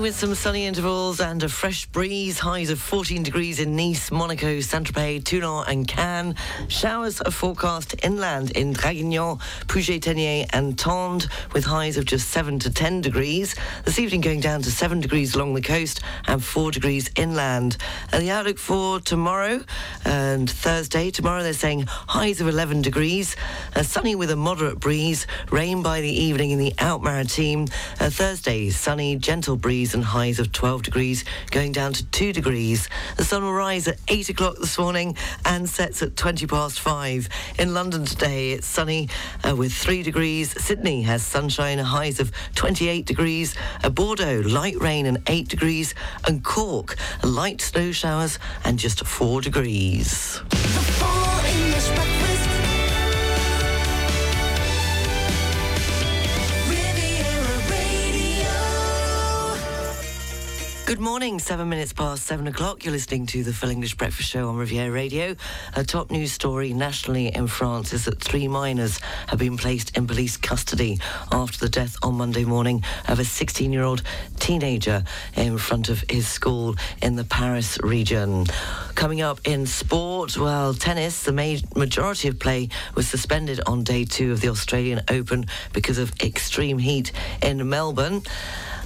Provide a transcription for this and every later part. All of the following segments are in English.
With some sunny intervals and a fresh breeze. Highs of 14 degrees in Nice, Monaco, Saint-Tropez, Toulon and Cannes. Showers are forecast inland in Draguignan, Puget-Théniers and Tende with highs of just 7 to 10 degrees. This evening going down to 7 degrees along the coast and 4 degrees inland. And the outlook for tomorrow and Thursday. Tomorrow they're saying highs of 11 degrees. Uh, sunny with a moderate breeze. Rain by the evening in the Out Maritime. Uh, Thursday, sunny, gentle breeze and highs of 12 degrees, going down to 2 degrees. The sun will rise at 8 o'clock this morning and sets at 20 past 5. In London today, it's sunny uh, with 3 degrees. Sydney has sunshine, highs of 28 degrees. Uh, Bordeaux, light rain and 8 degrees. And Cork, light snow showers and just 4 degrees. Good morning, seven minutes past seven o'clock. You're listening to the Full English Breakfast Show on Riviera Radio. A top news story nationally in France is that three minors have been placed in police custody after the death on Monday morning of a 16 year old teenager in front of his school in the Paris region. Coming up in sport, well, tennis, the ma- majority of play was suspended on day two of the Australian Open because of extreme heat in Melbourne.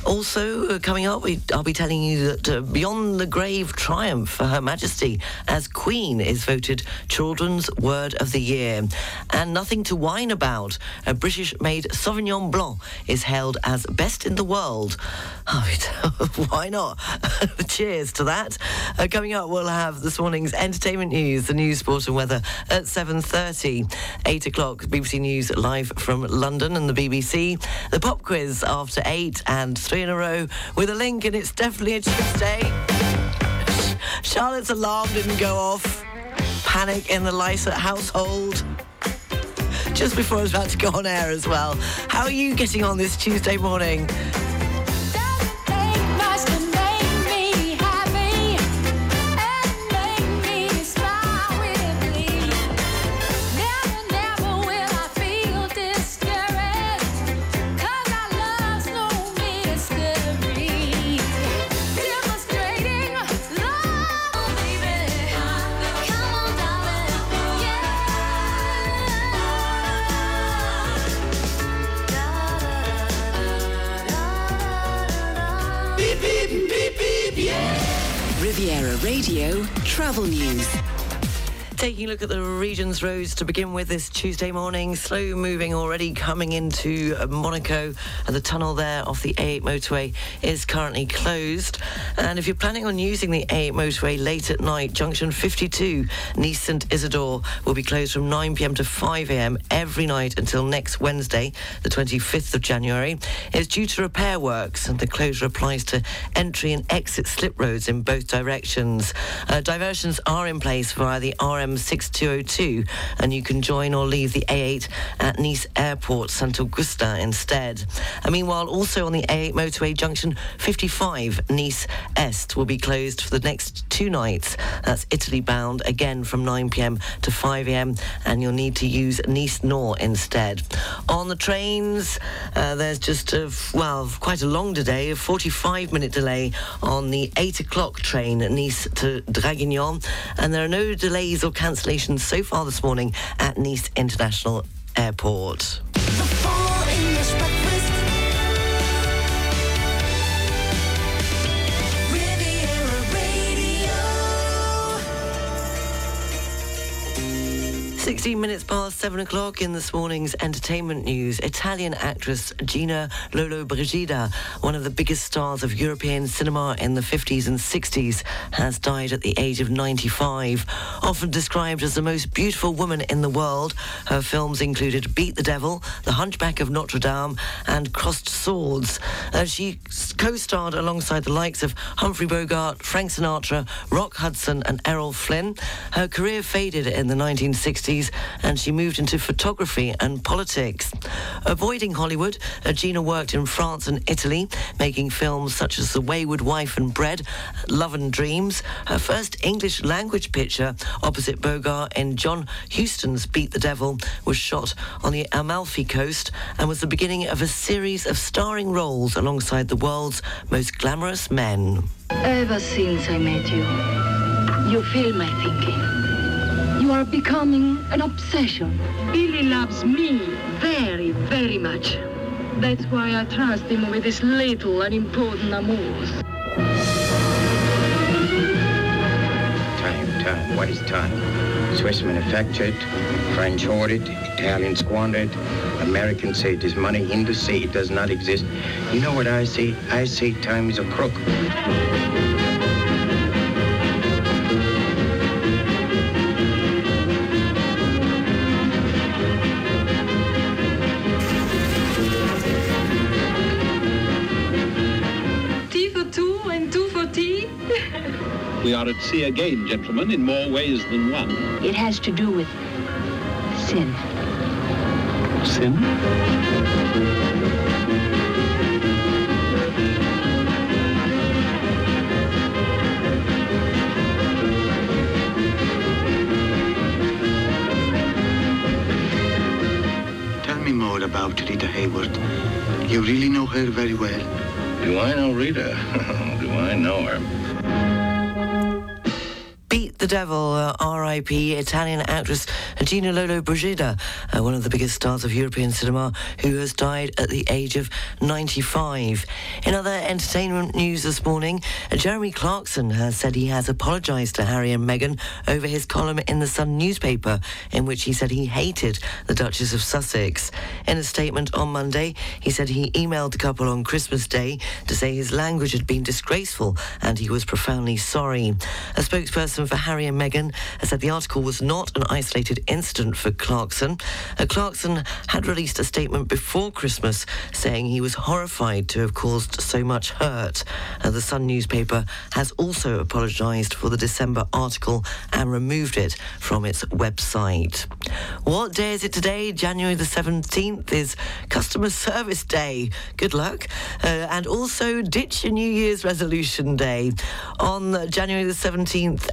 Also, uh, coming up, we, I'll be telling you that uh, Beyond the Grave triumph for Her Majesty as Queen is voted Children's Word of the Year. And nothing to whine about. A British made Sauvignon Blanc is hailed as best in the world. Oh, why not? Cheers to that. Uh, coming up, we'll have this morning's entertainment news, the news, sport and weather at 7.30. 8 o'clock, BBC News live from London and the BBC. The pop quiz after 8 and three in a row with a link, and it's definitely a Tuesday. Charlotte's alarm didn't go off. Panic in the Lysa household. Just before I was about to go on air as well. How are you getting on this Tuesday morning? Taking a look at the region's roads to begin with this Tuesday morning. Slow moving already coming into uh, Monaco. And the tunnel there off the A8 motorway is currently closed. And if you're planning on using the A8 motorway late at night, junction 52, Nice St Isidore, will be closed from 9 pm to 5 am every night until next Wednesday, the 25th of January. It's due to repair works, and the closure applies to entry and exit slip roads in both directions. Uh, diversions are in place via the RM 6202, and you can join or leave the A8 at Nice Airport Saint Augustin instead. And meanwhile, also on the A8 motorway junction 55, Nice Est will be closed for the next two nights. That's Italy bound again from 9 pm to 5 am, and you'll need to use Nice Nord instead. On the trains, uh, there's just a, well, quite a long delay, a 45 minute delay on the 8 o'clock train Nice to Draguignan, and there are no delays or cancellations so far this morning at Nice International Airport. 16 minutes past 7 o'clock in this morning's entertainment news. Italian actress Gina Lollobrigida, one of the biggest stars of European cinema in the 50s and 60s, has died at the age of 95. Often described as the most beautiful woman in the world, her films included Beat the Devil, The Hunchback of Notre Dame, and Crossed Swords. Uh, she co starred alongside the likes of Humphrey Bogart, Frank Sinatra, Rock Hudson, and Errol Flynn. Her career faded in the 1960s and she moved into photography and politics. Avoiding Hollywood, Gina worked in France and Italy, making films such as The Wayward Wife and Bread, Love and Dreams. Her first English language picture opposite Bogart in John Huston's Beat the Devil was shot on the Amalfi Coast and was the beginning of a series of starring roles alongside the world's most glamorous men. Ever since I met you, you feel my thinking. You are becoming an obsession. Billy loves me very, very much. That's why I trust him with his little unimportant amours. Time, time. What is time? Swiss manufactured, French ordered, Italian squandered, Americans say it is money, Hindus say it does not exist. You know what I say? I say time is a crook. We are at sea again, gentlemen, in more ways than one. It has to do with sin. Sin? Tell me more about Rita Hayworth. You really know her very well. Do I know Rita? Do I know her? The Devil, uh, R.I.P. Italian actress Gina Lollobrigida, uh, one of the biggest stars of European cinema, who has died at the age of 95. In other entertainment news this morning, uh, Jeremy Clarkson has said he has apologised to Harry and Meghan over his column in the Sun newspaper, in which he said he hated the Duchess of Sussex. In a statement on Monday, he said he emailed the couple on Christmas Day to say his language had been disgraceful and he was profoundly sorry. A spokesperson for Harry and Meghan has said the article was not an isolated incident for Clarkson. Uh, Clarkson had released a statement before Christmas saying he was horrified to have caused so much hurt. Uh, the Sun newspaper has also apologised for the December article and removed it from its website. What day is it today? January the 17th is Customer Service Day. Good luck. Uh, and also Ditch Your New Year's Resolution Day. On January the 17th,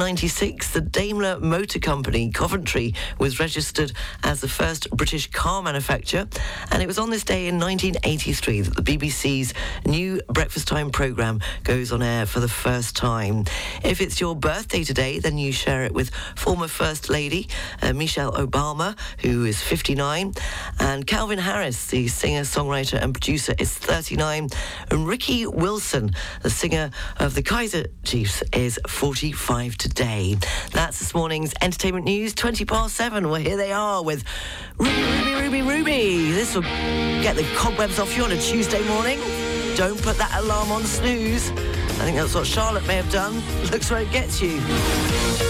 1896, the Daimler Motor Company, Coventry, was registered as the first British car manufacturer. And it was on this day in 1983 that the BBC's new breakfast time programme goes on air for the first time. If it's your birthday today, then you share it with former First Lady uh, Michelle Obama, who is 59, and Calvin Harris, the singer, songwriter, and producer, is 39, and Ricky Wilson, the singer of the Kaiser Chiefs, is 45 today. That's this morning's entertainment news, 20 past 7. Well, here they are with Ruby, Ruby, Ruby, Ruby. This will get the cobwebs off you on a Tuesday morning. Don't put that alarm on snooze. I think that's what Charlotte may have done. Looks where it gets you.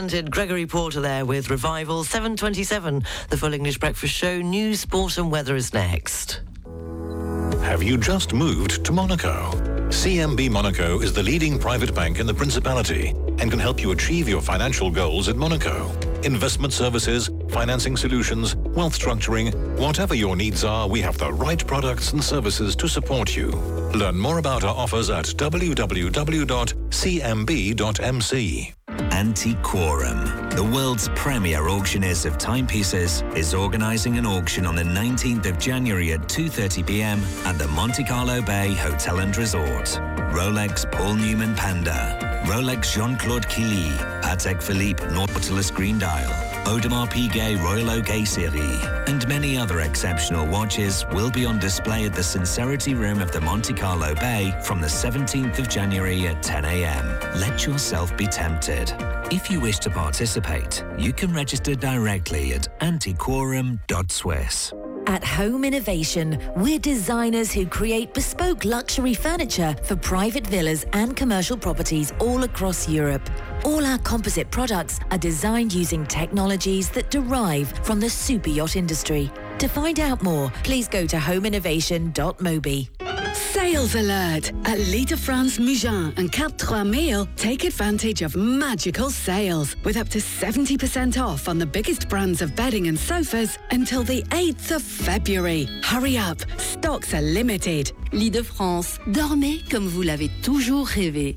Talented Gregory Porter there with Revival 727. The Full English Breakfast Show. News, sport, and weather is next. Have you just moved to Monaco? CMB Monaco is the leading private bank in the Principality and can help you achieve your financial goals in Monaco. Investment services, financing solutions, wealth structuring, whatever your needs are, we have the right products and services to support you. Learn more about our offers at www.cmb.mc. Antiquorum, the world's premier auctioneers of timepieces, is organising an auction on the 19th of January at 2:30 p.m. at the Monte Carlo Bay Hotel and Resort. Rolex Paul Newman Panda, Rolex Jean-Claude Killy, Patek Philippe Nautilus Green Dial, Audemars Piguet Royal Oak Series, and many other exceptional watches will be on display at the Sincerity Room of the Monte Carlo Bay from the 17th of January at 10 a.m. Let yourself be tempted. If you wish to participate, you can register directly at antiquorum.swiss. At Home Innovation, we're designers who create bespoke luxury furniture for private villas and commercial properties all across Europe. All our composite products are designed using technologies that derive from the super yacht industry. To find out more, please go to homeinnovation.mobi. Sales alert! At Lit de France Mougins and Cap Trois Mille, take advantage of magical sales with up to 70% off on the biggest brands of bedding and sofas until the 8th of February. Hurry up, stocks are limited. Lit de France, dormez comme vous l'avez toujours rêvé.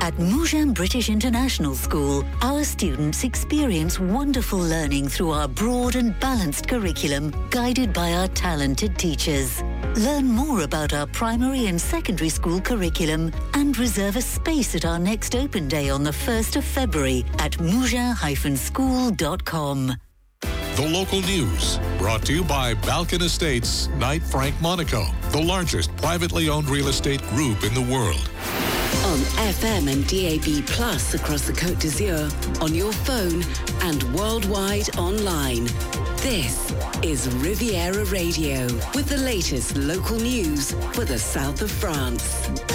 At Mougins British International School, our students experience wonderful learning through our broad and balanced curriculum, guided by our talented teachers. Learn more about our primary and secondary school curriculum and reserve a space at our next open day on the 1st of February at mougin-school.com. The local news brought to you by Balkan Estates, Knight Frank Monaco, the largest privately owned real estate group in the world. On FM and DAB Plus across the Côte d'Azur, on your phone and worldwide online. This is Riviera Radio with the latest local news for the south of France.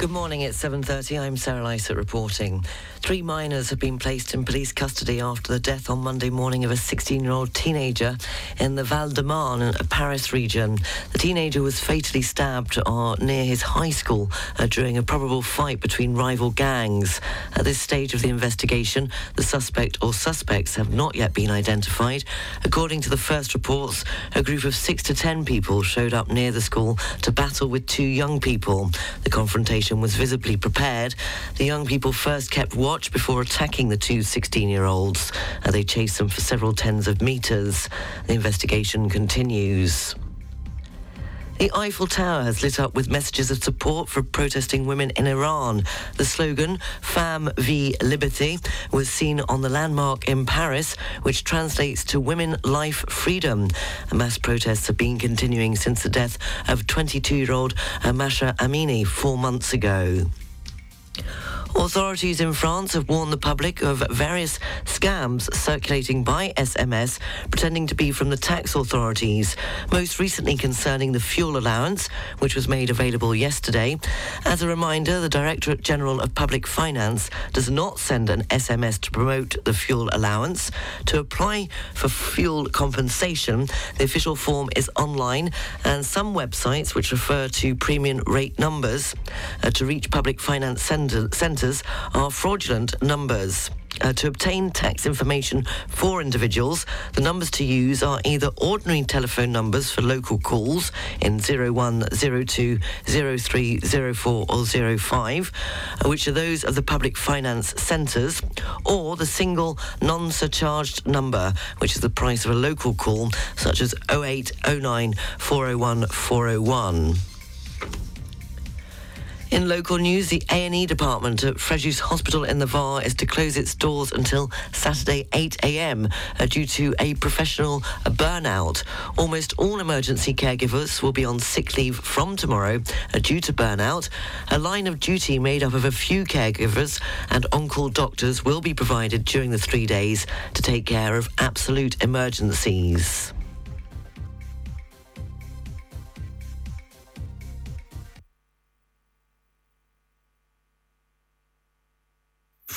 Good morning, it's 7.30. I'm Sarah Lysett reporting. Three minors have been placed in police custody after the death on Monday morning of a 16-year-old teenager in the Val-de-Marne, Paris region. The teenager was fatally stabbed uh, near his high school uh, during a probable fight between rival gangs. At this stage of the investigation, the suspect or suspects have not yet been identified. According to the first reports, a group of six to ten people showed up near the school to battle with two young people. The confrontation was visibly prepared. The young people first kept watch before attacking the two 16-year-olds. Uh, they chased them for several tens of metres. The investigation continues. The Eiffel Tower has lit up with messages of support for protesting women in Iran. The slogan, Femme vie liberté, was seen on the landmark in Paris, which translates to Women, Life, Freedom. Mass protests have been continuing since the death of 22-year-old Masha Amini four months ago. Authorities in France have warned the public of various scams circulating by SMS pretending to be from the tax authorities, most recently concerning the fuel allowance, which was made available yesterday. As a reminder, the Directorate General of Public Finance does not send an SMS to promote the fuel allowance. To apply for fuel compensation, the official form is online and some websites which refer to premium rate numbers uh, to reach public finance centres are fraudulent numbers. Uh, to obtain tax information for individuals, the numbers to use are either ordinary telephone numbers for local calls in 0102 03 04 or 05, uh, which are those of the public finance centres, or the single non-surcharged number, which is the price of a local call, such as 0809 401 401. In local news, the A&E department at Fréjus Hospital in the Var is to close its doors until Saturday 8am uh, due to a professional burnout. Almost all emergency caregivers will be on sick leave from tomorrow uh, due to burnout. A line of duty made up of a few caregivers and on-call doctors will be provided during the three days to take care of absolute emergencies.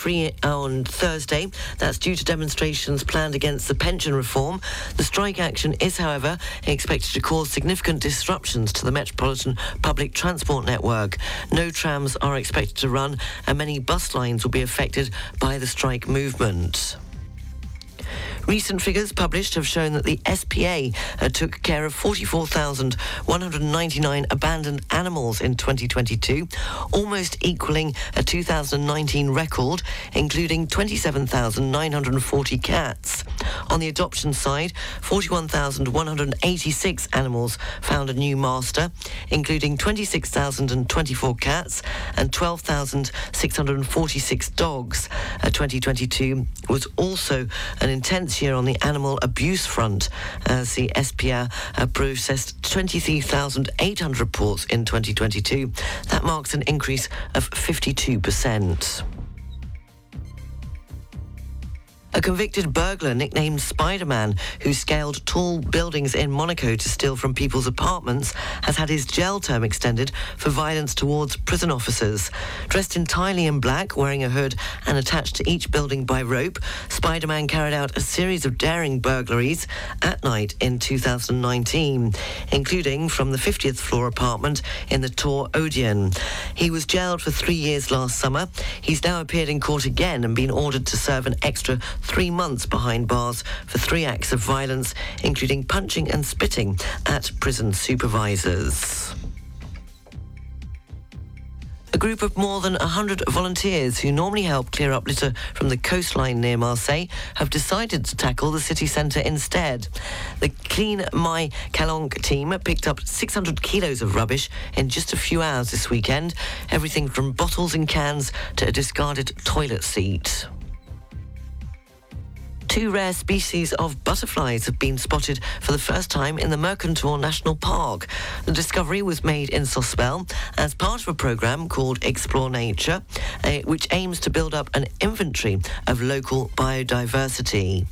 Free on Thursday. That's due to demonstrations planned against the pension reform. The strike action is, however, expected to cause significant disruptions to the Metropolitan Public Transport network. No trams are expected to run, and many bus lines will be affected by the strike movement. Recent figures published have shown that the SPA uh, took care of 44,199 abandoned animals in 2022, almost equaling a 2019 record, including 27,940 cats. On the adoption side, 41,186 animals found a new master, including 26,024 cats and 12,646 dogs. Uh, 2022 was also an intense year on the animal abuse front, as the SPA uh, processed 23,800 reports in 2022. That marks an increase of 52%. A convicted burglar nicknamed Spider-Man, who scaled tall buildings in Monaco to steal from people's apartments, has had his jail term extended for violence towards prison officers. Dressed entirely in black, wearing a hood and attached to each building by rope, Spider-Man carried out a series of daring burglaries at night in 2019, including from the 50th floor apartment in the Tour Odeon. He was jailed for three years last summer. He's now appeared in court again and been ordered to serve an extra three months behind bars for three acts of violence, including punching and spitting at prison supervisors. A group of more than 100 volunteers who normally help clear up litter from the coastline near Marseille have decided to tackle the city centre instead. The Clean My Calanque team picked up 600 kilos of rubbish in just a few hours this weekend, everything from bottles and cans to a discarded toilet seat. Two rare species of butterflies have been spotted for the first time in the Mercantour National Park. The discovery was made in Sospel as part of a program called Explore Nature, uh, which aims to build up an inventory of local biodiversity.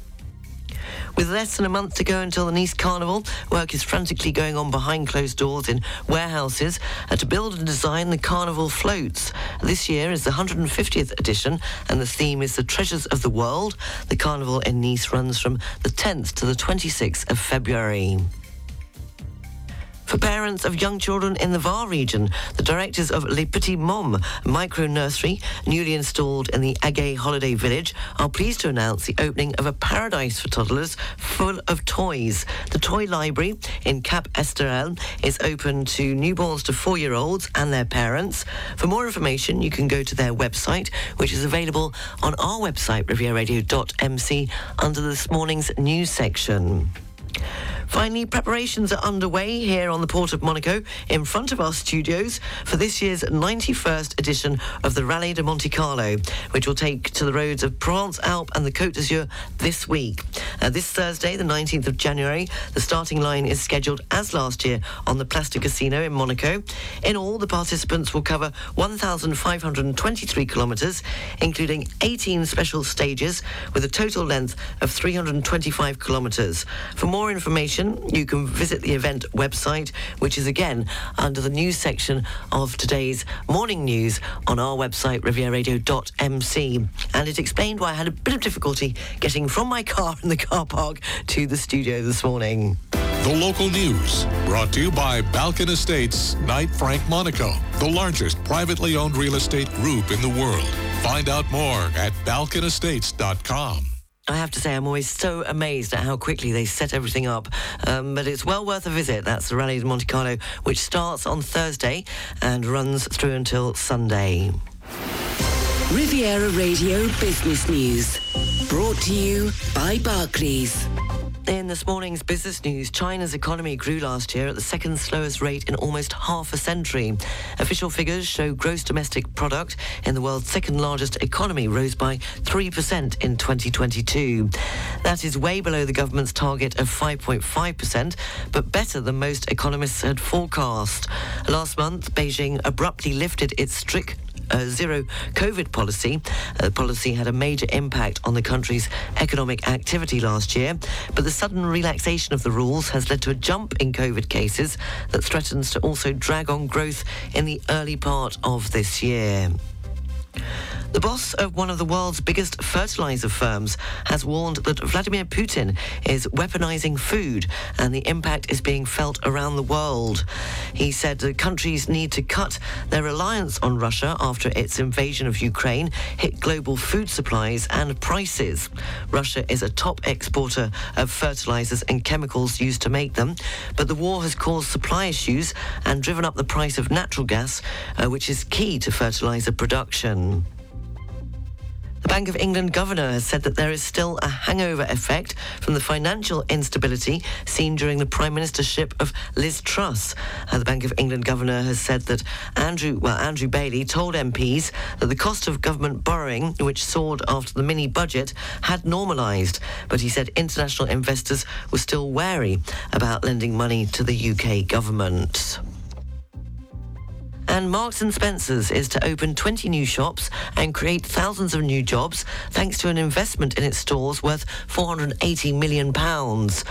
With less than a month to go until the Nice Carnival, work is frantically going on behind closed doors in warehouses uh, to build and design the Carnival floats. This year is the 150th edition, and the theme is the Treasures of the World. The Carnival in Nice runs from the 10th to the 26th of February. For parents of young children in the Var region, the directors of Les Petits Mômes micro nursery, newly installed in the Agay Holiday Village, are pleased to announce the opening of a paradise for toddlers full of toys. The toy library in Cap Esterel is open to newborns to four-year-olds and their parents. For more information, you can go to their website, which is available on our website, rivieradio.mc, under this morning's news section. Finally, preparations are underway here on the Port of Monaco in front of our studios for this year's 91st edition of the Rallye de Monte Carlo, which will take to the roads of Provence Alpes and the Côte d'Azur this week. Uh, this Thursday, the 19th of January, the starting line is scheduled as last year on the Place du Casino in Monaco. In all, the participants will cover 1,523 kilometres, including 18 special stages with a total length of 325 kilometres. For more information, you can visit the event website, which is again under the news section of today's morning news on our website, rivieradio.mc. And it explained why I had a bit of difficulty getting from my car in the car park to the studio this morning. The local news brought to you by Balkan Estates, Knight Frank Monaco, the largest privately owned real estate group in the world. Find out more at balkanestates.com. I have to say, I'm always so amazed at how quickly they set everything up. Um, but it's well worth a visit. That's the Rally de Monte Carlo, which starts on Thursday and runs through until Sunday. Riviera Radio Business News. Brought to you by Barclays. In this morning's business news, China's economy grew last year at the second slowest rate in almost half a century. Official figures show gross domestic product in the world's second largest economy rose by 3% in 2022. That is way below the government's target of 5.5%, but better than most economists had forecast. Last month, Beijing abruptly lifted its strict uh, zero COVID policy. Uh, the policy had a major impact on the country's economic activity last year, but the sudden relaxation of the rules has led to a jump in COVID cases that threatens to also drag on growth in the early part of this year. The boss of one of the world's biggest fertilizer firms has warned that Vladimir Putin is weaponizing food and the impact is being felt around the world. He said that countries need to cut their reliance on Russia after its invasion of Ukraine hit global food supplies and prices. Russia is a top exporter of fertilizers and chemicals used to make them, but the war has caused supply issues and driven up the price of natural gas, uh, which is key to fertilizer production. The Bank of England governor has said that there is still a hangover effect from the financial instability seen during the prime ministership of Liz Truss. Uh, the Bank of England governor has said that Andrew, well, Andrew Bailey told MPs that the cost of government borrowing, which soared after the mini budget, had normalised. But he said international investors were still wary about lending money to the UK government. And Marks and Spencer's is to open 20 new shops and create thousands of new jobs thanks to an investment in its stores worth 480 million pounds.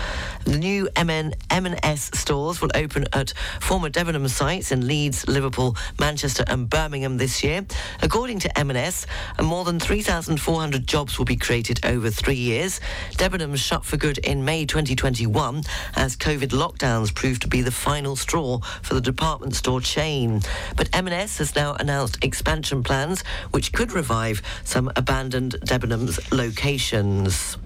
The new MN, M&S stores will open at former Debenhams sites in Leeds, Liverpool, Manchester and Birmingham this year. According to M&S, more than 3,400 jobs will be created over three years. Debenhams shut for good in May 2021 as COVID lockdowns proved to be the final straw for the department store chain. But M&S has now announced expansion plans which could revive some abandoned Debenhams locations.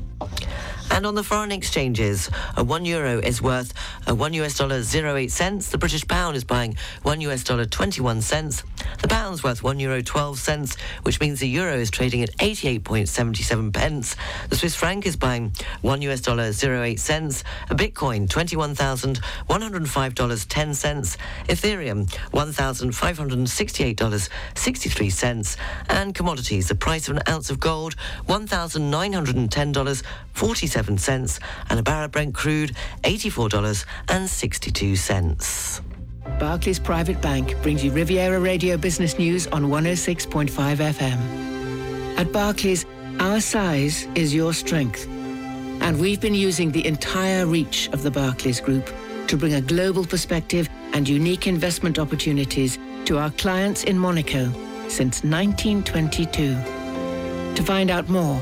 And on the foreign exchanges, a one euro is worth a one US dollar 08 cents. The British pound is buying one US dollar 21 cents. The pound's worth one euro 12 cents, which means the euro is trading at 88.77 pence. The Swiss franc is buying one US dollar 08 cents. A Bitcoin $21,105 10 cents. Ethereum $1,568 63 cents. And commodities, the price of an ounce of gold $1,910 47 cents, and a barrel of Brent crude, $84.62. Barclays Private Bank brings you Riviera Radio Business News on 106.5 FM. At Barclays, our size is your strength. And we've been using the entire reach of the Barclays Group to bring a global perspective and unique investment opportunities to our clients in Monaco since 1922. To find out more,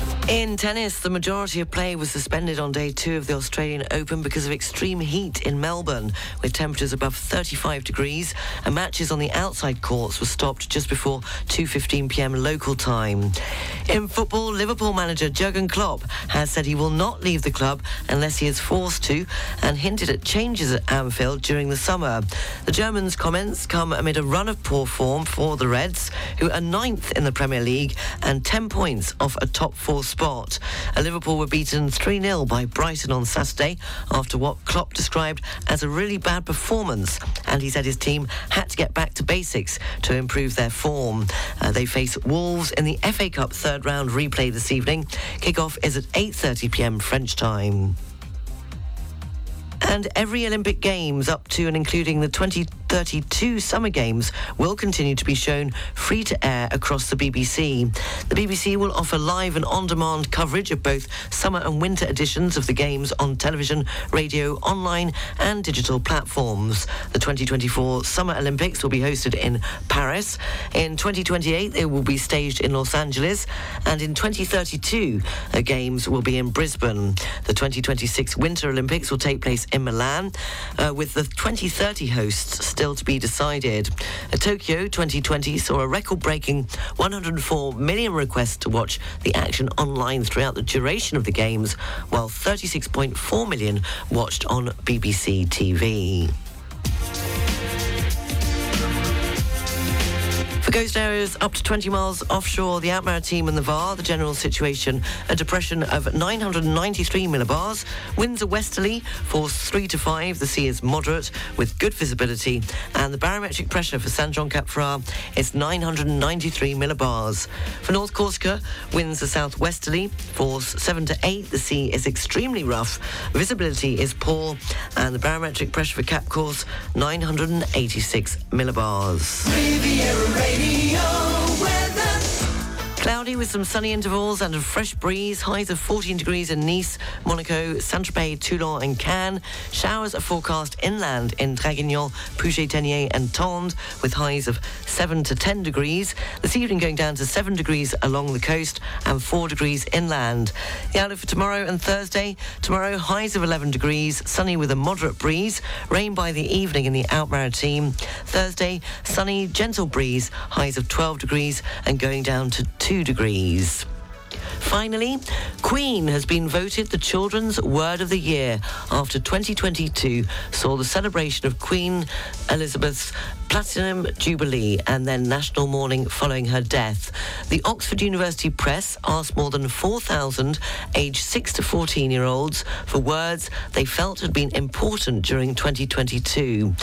In tennis, the majority of play was suspended on day two of the Australian Open because of extreme heat in Melbourne, with temperatures above 35 degrees, and matches on the outside courts were stopped just before 2.15 p.m. local time. In football, Liverpool manager Jurgen Klopp has said he will not leave the club unless he is forced to, and hinted at changes at Anfield during the summer. The German's comments come amid a run of poor form for the Reds, who are ninth in the Premier League and 10 points off a top four spot. Liverpool were beaten 3-0 by Brighton on Saturday after what Klopp described as a really bad performance. And he said his team had to get back to basics to improve their form. Uh, they face Wolves in the FA Cup third round replay this evening. Kickoff is at 8.30pm French time. And every Olympic Games up to and including the 2032 Summer Games will continue to be shown free to air across the BBC. The BBC will offer live and on-demand coverage of both summer and winter editions of the Games on television, radio, online and digital platforms. The 2024 Summer Olympics will be hosted in Paris. In 2028 they will be staged in Los Angeles and in 2032 the Games will be in Brisbane. The 2026 Winter Olympics will take place in Milan, uh, with the 2030 hosts still to be decided. Tokyo 2020 saw a record-breaking 104 million requests to watch the action online throughout the duration of the games, while 36.4 million watched on BBC TV. For coast areas up to 20 miles offshore, the Outmaritime and the VAR, the general situation, a depression of 993 millibars. Winds are westerly, force 3 to 5. The sea is moderate with good visibility. And the barometric pressure for San Jean Cap Ferrat is 993 millibars. For North Corsica, winds are southwesterly, force 7 to 8. The sea is extremely rough. Visibility is poor. And the barometric pressure for Cap Corse, 986 millibars. Radio. Cloudy with some sunny intervals and a fresh breeze. Highs of 14 degrees in Nice, Monaco, Saint-Tropez, Toulon and Cannes. Showers are forecast inland in Draguignan, Puget-Théniers and Tende with highs of 7 to 10 degrees. This evening going down to 7 degrees along the coast and 4 degrees inland. The outlook for tomorrow and Thursday. Tomorrow highs of 11 degrees, sunny with a moderate breeze. Rain by the evening in the Outmaritime. Thursday, sunny, gentle breeze, highs of 12 degrees and going down to 2 degrees. Finally, Queen has been voted the Children's Word of the Year after 2022 saw the celebration of Queen Elizabeth's Platinum Jubilee and then national mourning following her death. The Oxford University Press asked more than 4,000 aged 6 to 14 year olds for words they felt had been important during 2022.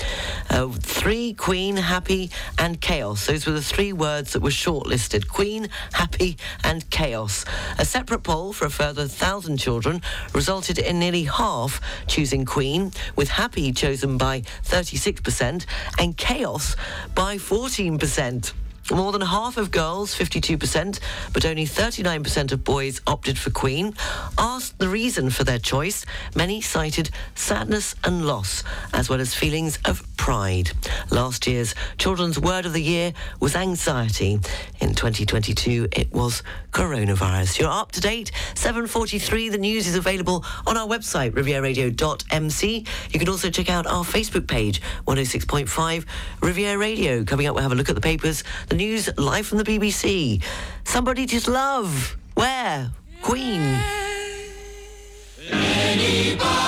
Uh, three, Queen, Happy, and Chaos. Those were the three words that were shortlisted Queen, Happy, and Chaos. A separate poll for a further 1,000 children resulted in nearly half choosing Queen, with Happy chosen by 36% and Chaos by 14%. More than half of girls, 52%, but only 39% of boys opted for Queen. Asked the reason for their choice, many cited sadness and loss, as well as feelings of pride. Last year's Children's Word of the Year was anxiety. In 2022, it was coronavirus. You're up to date. 7.43, the news is available on our website, rivieradio.mc. You can also check out our Facebook page, 106.5 Riviera Radio. Coming up, we'll have a look at the papers, the news live from the BBC. Somebody just love. Where? Queen. Anybody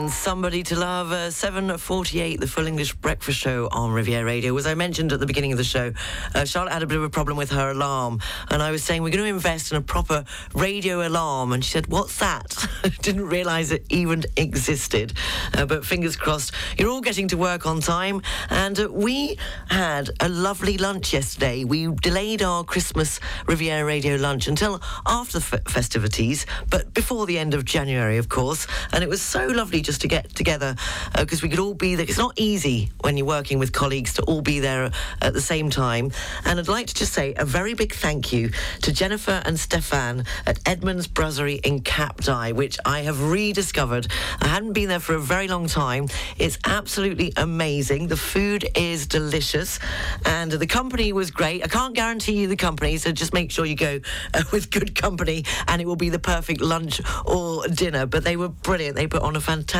and Somebody to Love. Uh, 7.48, the Full English Breakfast Show on Riviera Radio. As I mentioned at the beginning of the show, uh, Charlotte had a bit of a problem with her alarm. And I was saying, we're going to invest in a proper radio alarm. And she said, what's that? Didn't realise it even existed. Uh, but fingers crossed, you're all getting to work on time. And uh, we had a lovely lunch yesterday. We delayed our Christmas Riviera Radio lunch until after the f- festivities, but before the end of January, of course. And it was so lovely just to get together because we could all be there. It's not easy when you're working with colleagues to all be there at the same time. And I'd like to just say a very big thank you to Jennifer and Stefan at Edmonds Brasserie in Cap d'Ail, which I have rediscovered. I hadn't been there for a very long time. It's absolutely amazing. The food is delicious and the company was great. I can't guarantee you the company, so just make sure you go uh, with good company and it will be the perfect lunch or dinner. But they were brilliant. They put on a fantastic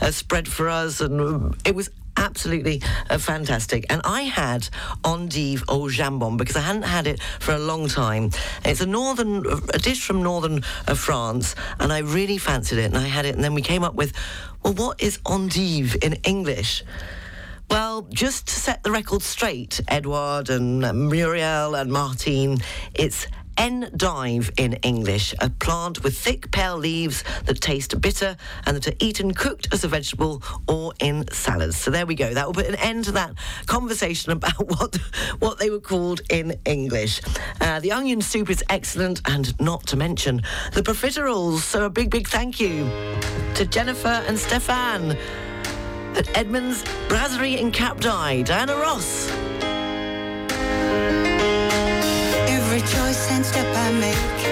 uh, spread for us and um, it was absolutely uh, fantastic. And I had endive au jambon because I hadn't had it for a long time. It's a northern a dish from northern uh, France, and I really fancied it. And I had it, and then we came up with, well, what is endive in English? Well, just to set the record straight, Edward and uh, Muriel and Martine, it's endive in English, a plant with thick pale leaves that taste bitter and that are eaten cooked as a vegetable or in salads. So there we go. That will put an end to that conversation about what what they were called in English. Uh, the onion soup is excellent, and not to mention the profiteroles. So a big, big thank you to Jennifer and Stefan at Edmonds Brasserie in Cap d'Ail. Diana Ross. Choice and step I make,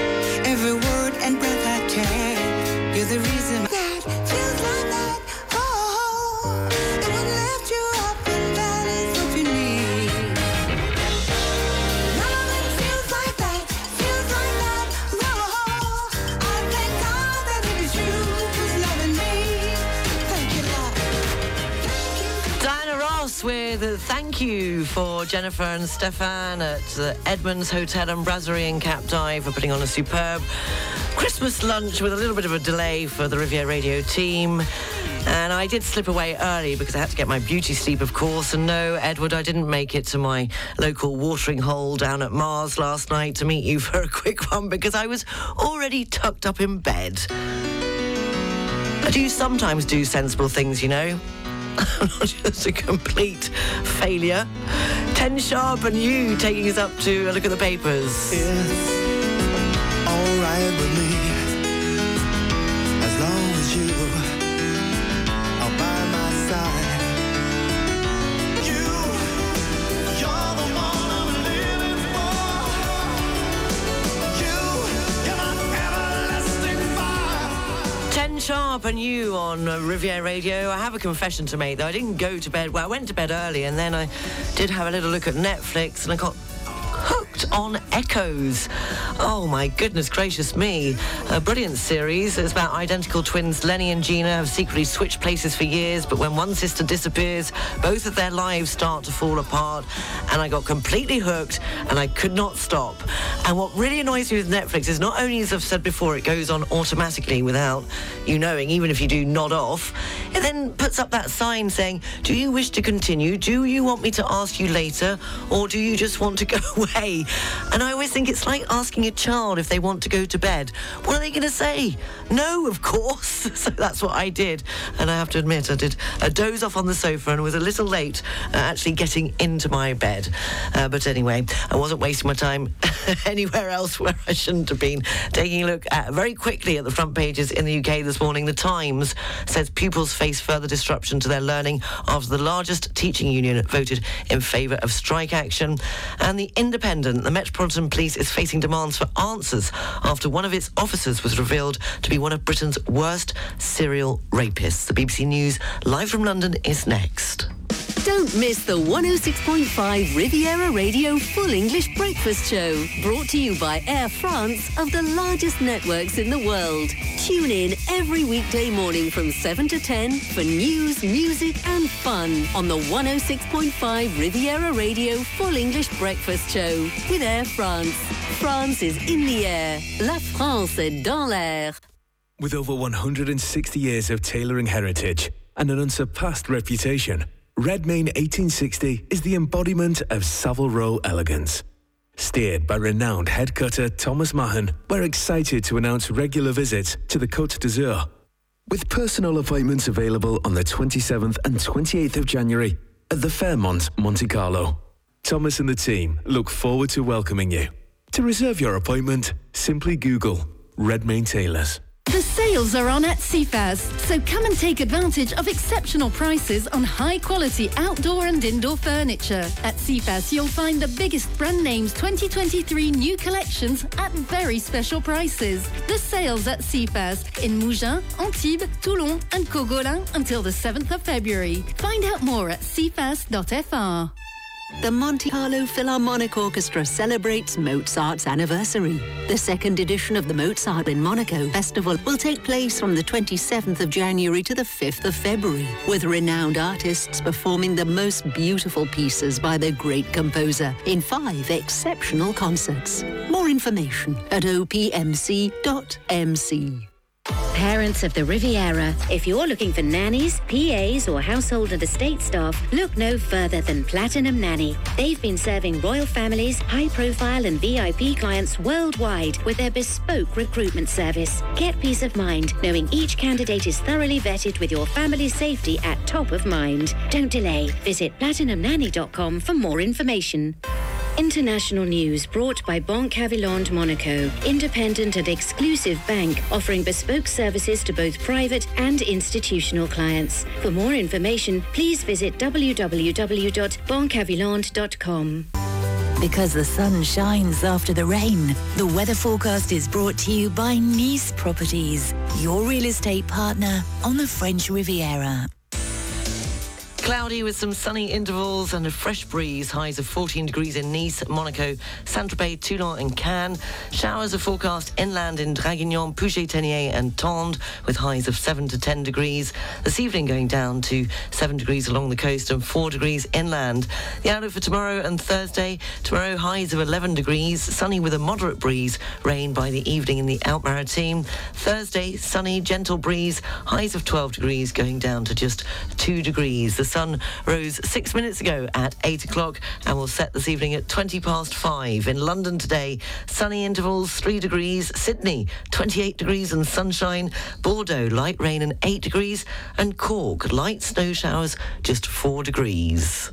with thank you for Jennifer and Stefan at the Edmonds Hotel and Brasserie in Cap d'Ail for putting on a superb Christmas lunch with a little bit of a delay for the Riviera Radio team. And I did slip away early because I had to get my beauty sleep, of course. And no, Edward, I didn't make it to my local watering hole down at Mars last night to meet you for a quick one because I was already tucked up in bed. I do sometimes do sensible things, you know. Just a complete failure. Ten sharp and you taking us up to a look at the papers. Yes. all right with me as long as you Sharp and you on uh, Riviera Radio. I have a confession to make, though. I didn't go to bed. Well, I went to bed early and then I did have a little look at Netflix and I got hooked on Echoes. Oh my goodness gracious me. A brilliant series. It's about identical twins Leni and Gina have secretly switched places for years, but when one sister disappears, both of their lives start to fall apart. And I got completely hooked and I could not stop. And what really annoys me with Netflix is not only, as I've said before, it goes on automatically without you knowing, even if you do nod off, it then puts up that sign saying, Do you wish to continue? Do you want me to ask you later? Or do you just want to go away? And I always think it's like asking a child if they want to go to bed. What are they going to say? No, of course. So that's what I did. And I have to admit, I did a doze off on the sofa and was a little late uh, actually getting into my bed. Uh, but anyway, I wasn't wasting my time anywhere else where I shouldn't have been. Taking a look at, very quickly at the front pages in the UK this morning, The Times says pupils face further disruption to their learning after the largest teaching union voted in favour of strike action. And The Independent, the Metropolitan Police is facing demands for answers after one of its officers was revealed to be one of Britain's worst serial rapists. The BBC News, live from London, is next. Don't miss the 106.5 Riviera Radio Full English Breakfast Show, brought to you by Air France of the largest networks in the world. Tune in every weekday morning from 7 to 10 for news, music, and fun on the 106.5 Riviera Radio Full English Breakfast Show with Air France. France is in the air. La France est dans l'air. With over 160 years of tailoring heritage and an unsurpassed reputation, Redmayne 1860 is the embodiment of Savile Row elegance. Steered by renowned head cutter Thomas Mahon, we're excited to announce regular visits to the Côte d'Azur. With personal appointments available on the 27th and 28th of January at the Fairmont, Monte Carlo. Thomas and the team look forward to welcoming you. To reserve your appointment, simply Google Redmayne Tailors. The sales are on at CFAS, so come and take advantage of exceptional prices on high quality outdoor and indoor furniture. At CFAS, you'll find the biggest brand names 2023 new collections at very special prices. The sales at CFAS in Mougins, Antibes, Toulon, and Cogolin until the 7th of February. Find out more at cfas.fr. The Monte Carlo Philharmonic Orchestra celebrates Mozart's anniversary. The second edition of the Mozart in Monaco Festival will take place from the 27th of January to the 5th of February, with renowned artists performing the most beautiful pieces by the great composer in five exceptional concerts. More information at opmc.mc. Parents of the Riviera, if you're looking for nannies, PAs, or household and estate staff, look no further than Platinum Nanny. They've been serving royal families, high profile, and VIP clients worldwide with their bespoke recruitment service. Get peace of mind knowing each candidate is thoroughly vetted with your family's safety at top of mind. Don't delay. Visit platinumnanny.com for more information. International news brought by Banque Havilland Monaco, independent and exclusive bank offering bespoke services to both private and institutional clients. For more information, please visit www.banquehavilland.com. Because the sun shines after the rain, the weather forecast is brought to you by Nice Properties, your real estate partner on the French Riviera. Cloudy with some sunny intervals and a fresh breeze. Highs of 14 degrees in Nice, Monaco, Saint-Tropez, Toulon and Cannes. Showers are forecast inland in Draguignan, Puget-Théniers and Tende with highs of 7 to 10 degrees. This evening going down to 7 degrees along the coast and 4 degrees inland. The outlook for tomorrow and Thursday. Tomorrow highs of 11 degrees, sunny with a moderate breeze. Rain by the evening in the Alpes-Maritimes. Thursday, sunny, gentle breeze. Highs of 12 degrees going down to just 2 degrees. Sun rose six minutes ago at 8 o'clock and will set this evening at 20 past 5. In London today, sunny intervals 3 degrees. Sydney, 28 degrees and sunshine. Bordeaux, light rain and 8 degrees. And Cork, light snow showers, just 4 degrees.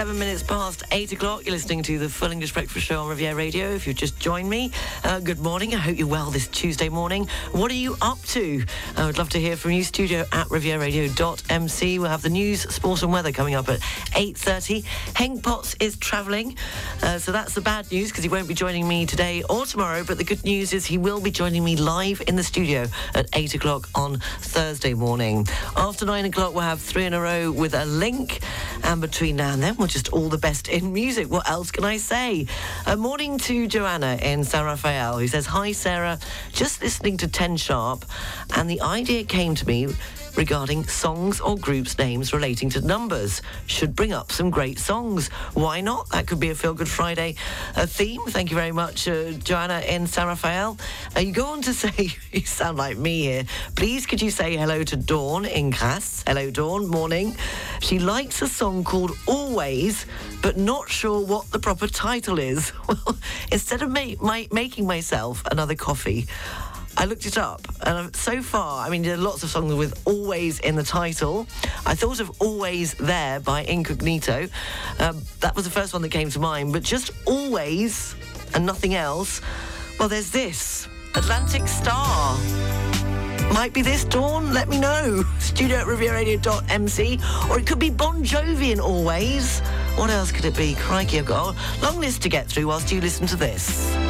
seven minutes past eight o'clock. You're listening to the Full English Breakfast Show on Riviera Radio. If you've just joined me, uh, good morning. I hope you're well this Tuesday morning. What are you up to? I would love to hear from you. Studio at rivieraradio.mc. We'll have the news, sport and weather coming up at 8.30. Henk Potts is travelling, uh, so that's the bad news because he won't be joining me today or tomorrow. But the good news is he will be joining me live in the studio at 8 o'clock on Thursday morning. After 9 o'clock, we'll have three in a row with a link. And between now and then, we're just all the best in music. What else can I say? A morning to Joanna in San Rafael, who says, Hi, Sarah. Just listening to 10 Sharp, and the idea came to me regarding songs or groups' names relating to numbers. Should bring up some great songs. Why not? That could be a Feel Good Friday uh, theme. Thank you very much, uh, Joanna in San Rafael. Uh, you go on to say, you sound like me here. Please, could you say hello to Dawn in Cass? Hello, Dawn. Morning. She likes a song called Always, but not sure what the proper title is. Well, instead of ma- my- making myself another coffee, I looked it up, and so far, I mean, there are lots of songs with "always" in the title. I thought of "Always There" by Incognito. Um, that was the first one that came to mind, but just "Always" and nothing else. Well, there's this Atlantic Starr. Might be this dawn. Let me know. Studio at rivieraradio.mc, or it could be Bon Jovi in "Always." What else could it be? Crikey, I've got a long list to get through whilst you listen to this.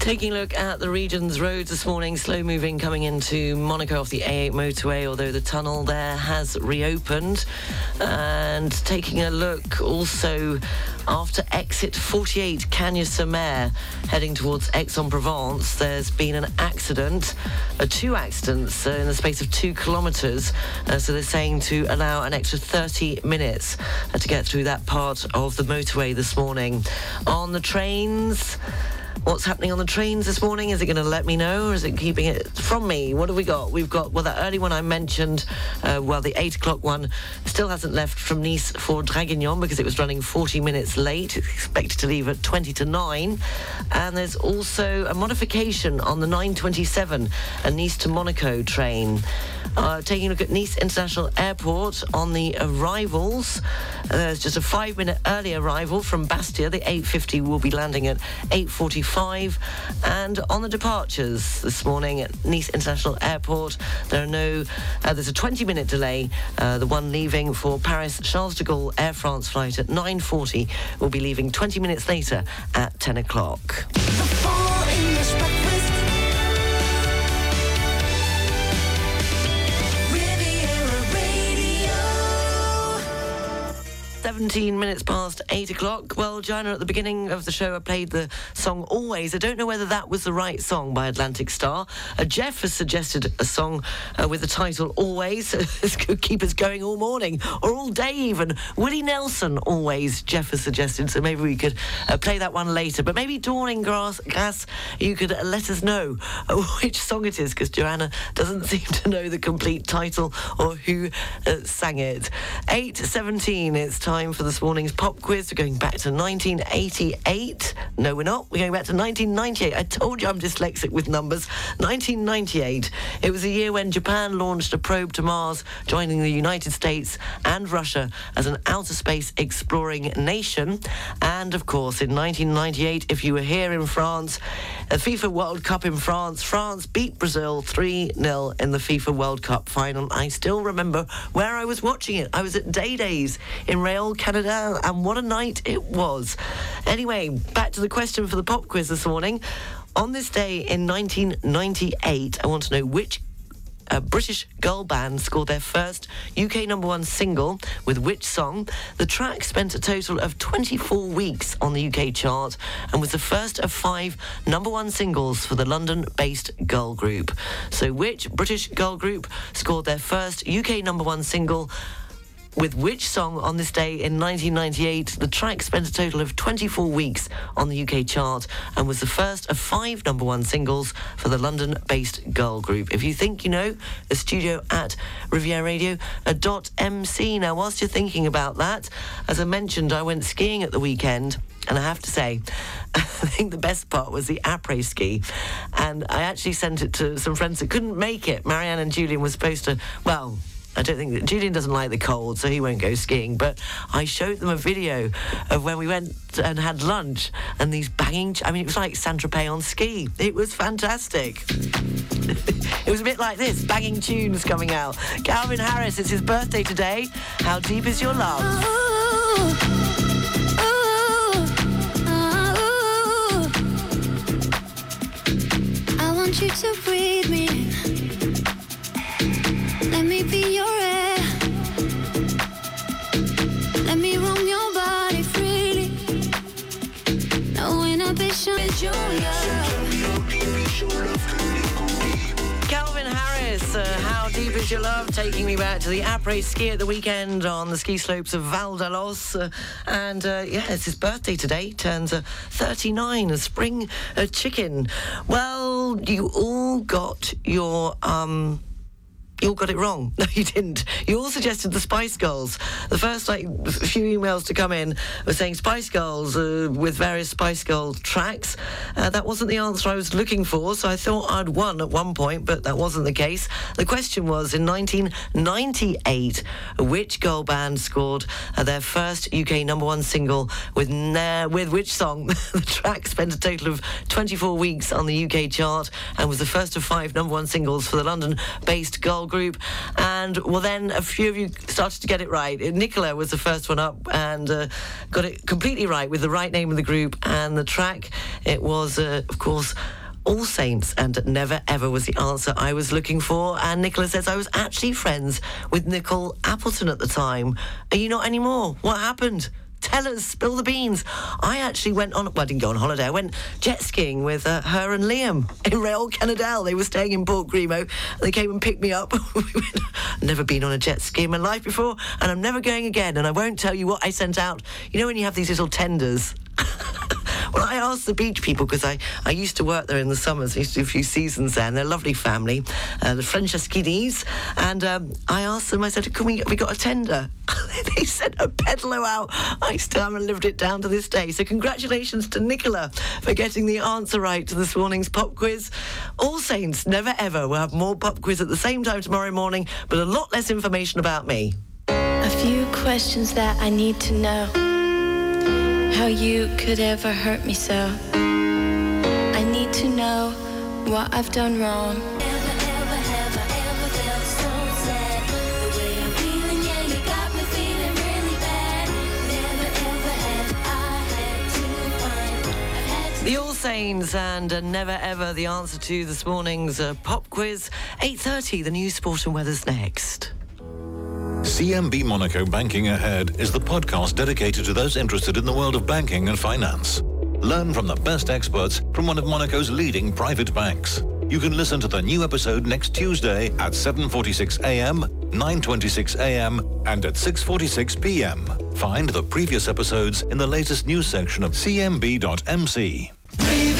Taking a look at the region's roads this morning, slow moving coming into Monaco off the A8 motorway, although the tunnel there has reopened. And taking a look also after exit 48 Cagnes-sur-Mer, heading towards Aix-en-Provence, there's been an accident, uh, two accidents uh, in the space of two kilometres. Uh, so they're saying to allow an extra 30 minutes uh, to get through that part of the motorway this morning. On the trains, What's happening on the trains this morning? Is it going to let me know or is it keeping it from me? What have we got? We've got, well, that early one I mentioned, uh, well, the 8 o'clock one still hasn't left from Nice for Draguignan because it was running 40 minutes late. It's expected to leave at 20 to 9. And there's also a modification on the 927, a Nice to Monaco train. Uh, taking a look at Nice International Airport on the arrivals. There's just a five minute early arrival from Bastia. The 850 will be landing at 8.45. And on the departures this morning at Nice International Airport, there are no, uh, there's a 20 minute delay. Uh, the one leaving for Paris Charles de Gaulle Air France flight at 9.40 will be leaving 20 minutes later at 10 o'clock. 17 minutes past 8 o'clock. Well, Joanna, at the beginning of the show, I played the song Always. I don't know whether that was the right song by Atlantic Starr. Uh, Jeff has suggested a song uh, with the title Always. this could keep us going all morning or all day even. Willie Nelson, Always, Jeff has suggested. So maybe we could uh, play that one later. But maybe Dawning Grass, Gas, you could let us know uh, which song it is because Joanna doesn't seem to know the complete title or who uh, sang it. 8.17, it's time for this morning's pop quiz. We're going back to 1988. No, we're not. We're going back to 1998. I told you I'm dyslexic with numbers. 1998. It was a year when Japan launched a probe to Mars, joining the United States and Russia as an outer space exploring nation. And of course, in 1998, if you were here in France, the FIFA World Cup in France, France beat Brazil 3 0 in the FIFA World Cup final. I still remember where I was watching it. I was at Day Days in Rail, Canada, and what a night it was. Anyway, back to the question for the pop quiz this morning. On this day in 1998, I want to know which a British girl band scored their first UK number one single with which song? The track spent a total of 24 weeks on the UK chart and was the first of five number one singles for the London based girl group. So, which British girl group scored their first UK number one single? With which song on this day in 1998 the track spent a total of 24 weeks on the UK chart and was the first of five number one singles for the London based girl group. If you think you know, the studio at Riviera Radio uh, dot MC. Now, whilst you're thinking about that, as I mentioned, I went skiing at the weekend And I have to say, I think the best part was the après ski. And I actually sent it to some friends that couldn't make it. Marianne and Julian were supposed to, well, I don't think that Julian doesn't like the cold, so he won't go skiing. But I showed them a video of when we went and had lunch and these banging. I mean, it was like Saint Tropez on ski. It was fantastic. it was a bit like this banging tunes coming out. Calvin Harris, it's his birthday today. How deep is your love? I want you to breathe me. Calvin Harris, uh, How Deep Is Your Love? Taking me back to the après ski at the weekend on the ski slopes of Val d'Allos. Uh, and uh, yeah, it's his birthday today. Turns uh, 39, a spring chicken. Well, you all got your. Um, you all got it wrong. No, you didn't. You all suggested the Spice Girls. The first like few emails to come in were saying Spice Girls uh, with various Spice Girl tracks. Uh, that wasn't the answer I was looking for, so I thought I'd won at one point, but that wasn't the case. The question was in 1998, which girl band scored uh, their first UK number one single with ne- with which song? the track spent a total of 24 weeks on the UK chart and was the first of five number one singles for the London-based girl group. And well, then a few of you started to get it right. Nicola was the first one up and uh, got it completely right with the right name of the group and the track. It was, uh, of course. All Saints and Never Ever was the answer I was looking for. And Nicola says, I was actually friends with Nicole Appleton at the time. Are you not anymore? What happened? Tell us, spill the beans. I actually went on, well, I didn't go on holiday. I went jet skiing with uh, her and Liam in Rayol-Canadel. They were staying in Port Grimaud. They came and picked me up. Never been on a jet ski in my life before, and I'm never going again. And I won't tell you what I sent out. You know when you have these little tenders? Well, I asked the beach people because I, I used to work there in the summers. I used to do a few seasons there, and they're a lovely family, uh, the Franceschidis. And um, I asked them, I said, Can we, we got a tender? they sent a pedalo out. I still haven't lived it down to this day. So, congratulations to Nicola for getting the answer right to this morning's pop quiz. All Saints, never ever. We'll have more pop quiz at the same time tomorrow morning, but a lot less information about me. A few questions that I need to know. How you could ever hurt me so. I need to know what I've done wrong. Saints and uh, Never Ever, the answer to this morning's uh, pop quiz. 8.30, the news, sport and weather's next. CMB Monaco Banking Ahead is the podcast dedicated to those interested in the world of banking and finance. Learn from the best experts from one of Monaco's leading private banks. You can listen to the new episode next Tuesday at 7:46 a.m., 9:26 a.m., and at 6:46 p.m. Find the previous episodes in the latest news section of cmb.mc.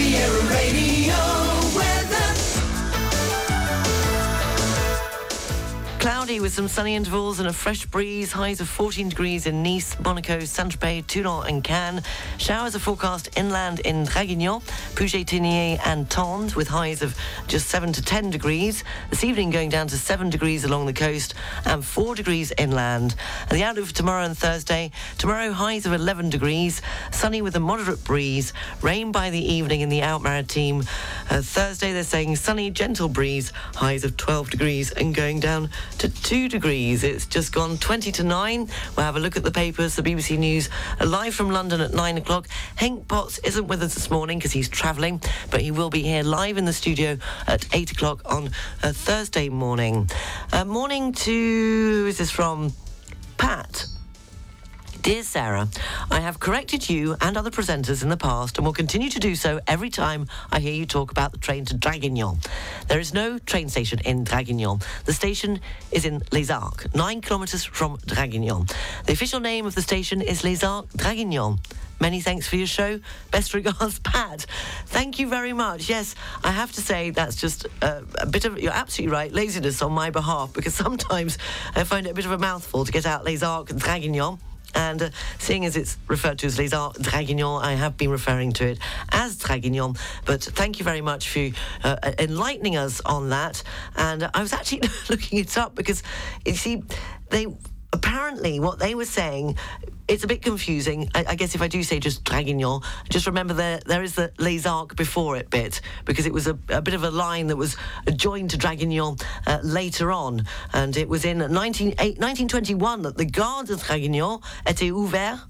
Riviera Radio Cloudy with some sunny intervals and a fresh breeze. Highs of 14 degrees in Nice, Monaco, Saint-Tropez, Toulon and Cannes. Showers are forecast inland in Draguignan, Puget-Théniers and Tende with highs of just 7 to 10 degrees. This evening going down to 7 degrees along the coast and 4 degrees inland. And the outlook for tomorrow and Thursday. Tomorrow highs of 11 degrees, sunny with a moderate breeze. Rain by the evening in the Alpes-Maritimes. Uh, Thursday they're saying sunny, gentle breeze. Highs of 12 degrees and going down to 2 degrees. It's just gone 20 to 9. We'll have a look at the papers, the BBC News, uh, live from London at 9 o'clock. Henk Potts isn't with us this morning because he's travelling, but he will be here live in the studio at 8 o'clock on uh, Thursday morning. Uh, morning to, who is this from? Pat. Dear Sarah, I have corrected you and other presenters in the past and will continue to do so every time I hear you talk about the train to Draguignan. There is no train station in Draguignan. The station is in Les Arcs, nine kilometres from Draguignan. The official name of the station is Les Arcs Draguignan. Many thanks for your show. Best regards, Pat. Thank you very much. Yes, I have to say that's just uh, a bit of, you're absolutely right, laziness on my behalf because sometimes I find it a bit of a mouthful to get out Les Arcs and Draguignan. And uh, seeing as it's referred to as Les Arcs Draguignan, I have been referring to it as Draguignan. But thank you very much for uh, enlightening us on that. And I was actually looking it up because, you see, they apparently what they were saying it's a bit confusing. I, I, guess if I do say just Draguignan, just remember there there is the Les Arcs before it bit because it was a, a bit of a line that was joined to Draguignan uh, later on, and it was in 19, 1921 that the Gare de Draguignan était ouvert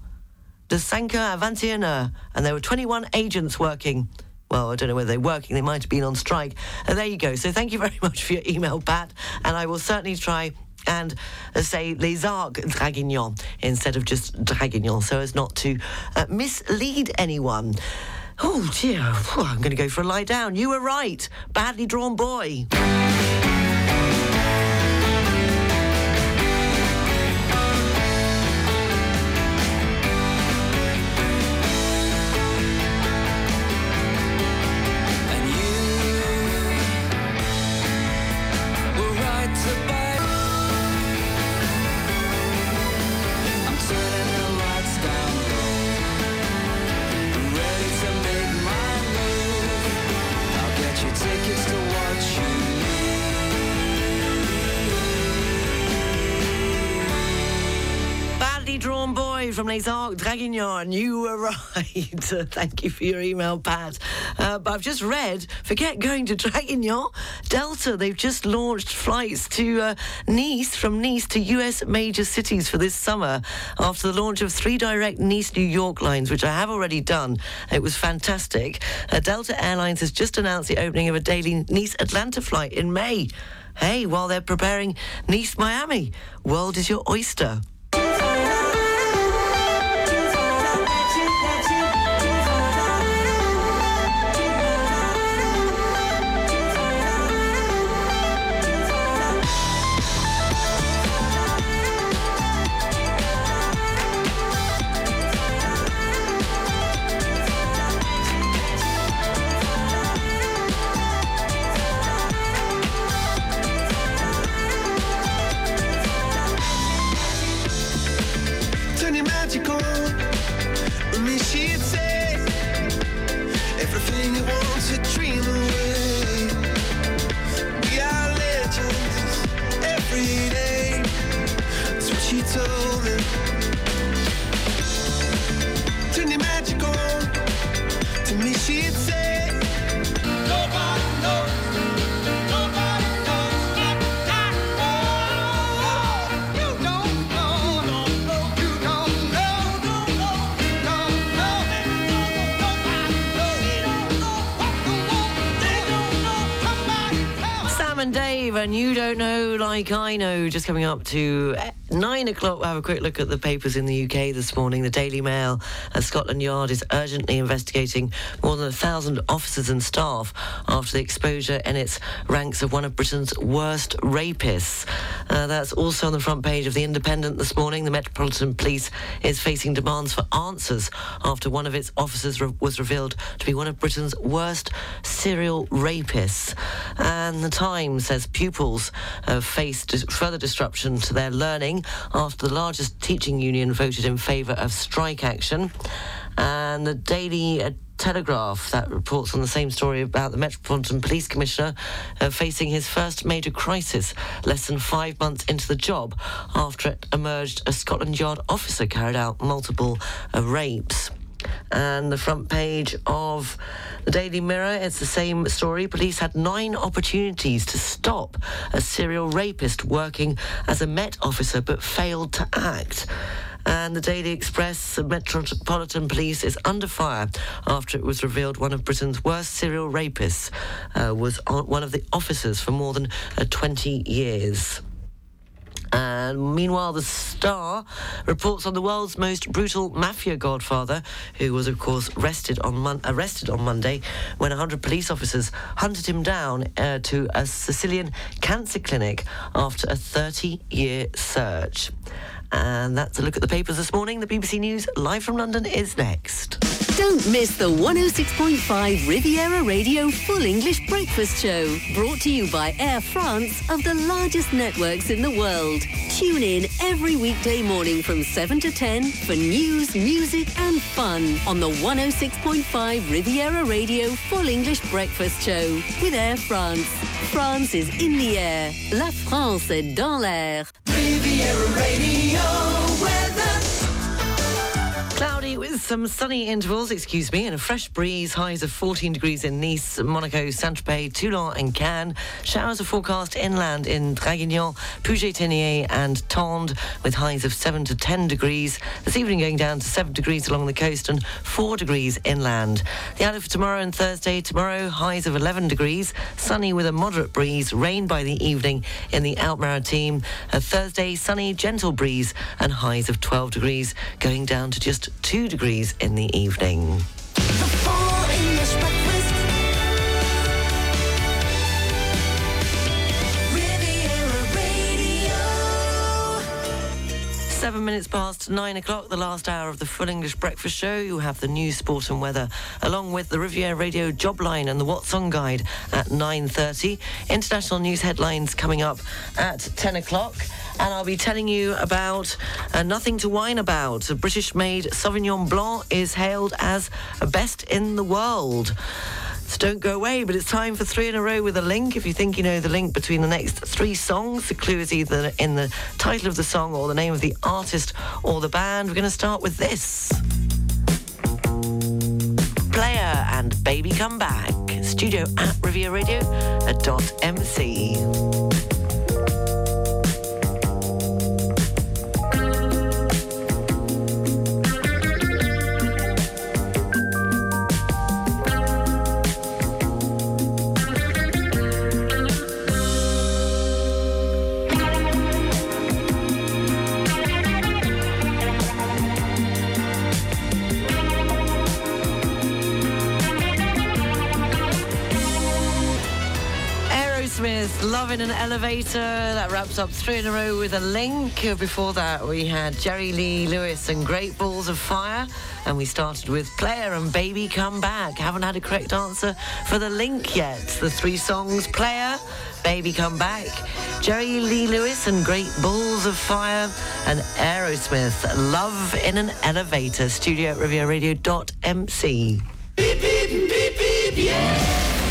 de 5 heures à 21 heures, and there were 21 agents working well, I don't know whether they're working, they might have been on strike. And there you go. So thank you very much for your email, Pat. And I will certainly try and say Les Arcs Draguignan instead of just Draguignan so as not to uh, mislead anyone. Oh dear, I'm going to go for a lie down. You were right. Badly drawn boy. Les Arcs Draguignan. You were right. thank you for your email, Pat. Uh, but I've just read, forget going to Draguignan, Delta, they've just launched flights to uh, Nice, from Nice to US major cities for this summer after the launch of three direct Nice New York lines, which I have already done. It was fantastic. Uh, Delta Airlines has just announced the opening of a daily Nice Atlanta flight in May. Hey, while they're preparing Nice Miami, world is your oyster. Know. Just coming up to nine o'clock, we'll have a quick look at the papers in the UK this morning. The Daily Mail, uh, Scotland Yard is urgently investigating more than a thousand officers and staff after the exposure in its ranks of one of Britain's worst rapists. Uh, that's also on the front page of The Independent this morning. The Metropolitan Police is facing demands for answers after one of its officers re- was revealed to be one of Britain's worst serial rapists. And The Times says pupils have faced further disruption to their learning after the largest teaching union voted in favour of strike action. And the Daily Telegraph that reports on the same story about the Metropolitan Police Commissioner uh, facing his first major crisis less than five months into the job after it emerged a Scotland Yard officer carried out multiple uh, rapes. And the front page of the Daily Mirror, it's the same story. Police had nine opportunities to stop a serial rapist working as a Met officer but failed to act. And the Daily Express, Metropolitan Police is under fire after it was revealed one of Britain's worst serial rapists uh, was one of the officers for more than uh, 20 years. And meanwhile, the Star reports on the world's most brutal mafia godfather, who was, of course, arrested on, mon- arrested on Monday when 100 police officers hunted him down uh, to a Sicilian cancer clinic after a 30 year search. And that's a look at the papers this morning. The BBC News live from London is next. Don't miss the 106.5 Riviera Radio Full English Breakfast Show. Brought to you by Air France of the largest networks in the world. Tune in every weekday morning from 7 to 10 for news, music and fun on the 106.5 Riviera Radio Full English Breakfast Show with Air France. France is in the air. La France est dans l'air. Riviera Radio weather. Cloudy with some sunny intervals, excuse me, and a fresh breeze. Highs of 14 degrees in Nice, Monaco, Saint-Tropez, Toulon and Cannes. Showers are forecast inland in Draguignan, Puget-Théniers and Tende with highs of 7 to 10 degrees. This evening going down to 7 degrees along the coast and 4 degrees inland. The outlook for tomorrow and Thursday. Tomorrow, highs of 11 degrees, sunny with a moderate breeze, rain by the evening in the Alpes-Maritimes. Uh, Thursday, sunny, gentle breeze and highs of 12 degrees, going down to just 2 degrees in the evening. Seven minutes past nine o'clock, the last hour of the Full English Breakfast Show. You have the news, sport and weather, along with the Riviera Radio job line and the What Song Guide at 9.30. International news headlines coming up at 10 o'clock. And I'll be telling you about uh, Nothing to Whine About. A British-made Sauvignon Blanc is hailed as best in the world. So don't go away, but it's time for three in a row with a link. If you think you know the link between the next three songs, the clue is either in the title of the song or the name of the artist or the band. We're going to start with this. Player and Baby Come Back. Studio at Riviera Radio at dot MC. Aerosmith, Love in an Elevator. That wraps up three in a row with a link. Before that, we had Jerry Lee Lewis and Great Balls of Fire. And we started with Player and Baby Come Back. Haven't had a correct answer for the link yet. The three songs Player, Baby Come Back, Jerry Lee Lewis and Great Balls of Fire, and Aerosmith, Love in an Elevator. Studio at rivieraradio.mc.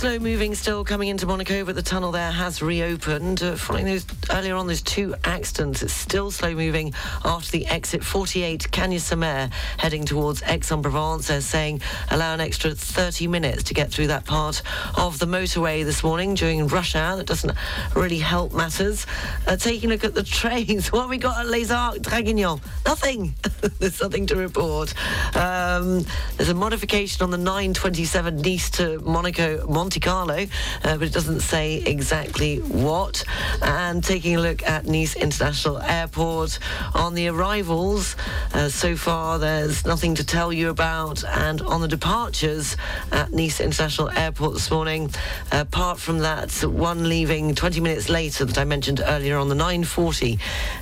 Slow moving still coming into Monaco, but the tunnel there has reopened. Uh, following those earlier on, those two accidents, it's still slow moving after the exit 48 Cagnes-sur-Mer heading towards Aix-en-Provence. They're saying allow an extra 30 minutes to get through that part of the motorway this morning during rush hour. That doesn't really help matters. Uh, taking a look at the trains, what we got at Les Arcs, Draguignan? Nothing. there's nothing to report. Um, there's a modification on the 927 Nice to Monaco, Monte Carlo, uh, but it doesn't say exactly what. And taking a look at Nice International Airport on the arrivals, uh, so far there's nothing to tell you about. And on the departures at Nice International Airport this morning, apart from that one leaving 20 minutes later that I mentioned earlier on the 940,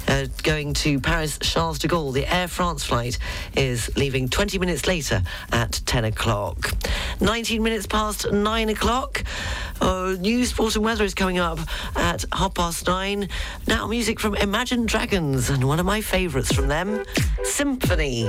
uh, going to Paris Charles de Gaulle, the Air France flight is leaving 20 minutes later at 10 o'clock. 19 minutes past 9 o'clock. Uh, news, sport and weather is coming up at half past nine. Now, music from Imagine Dragons and one of my favourites from them, Symphony.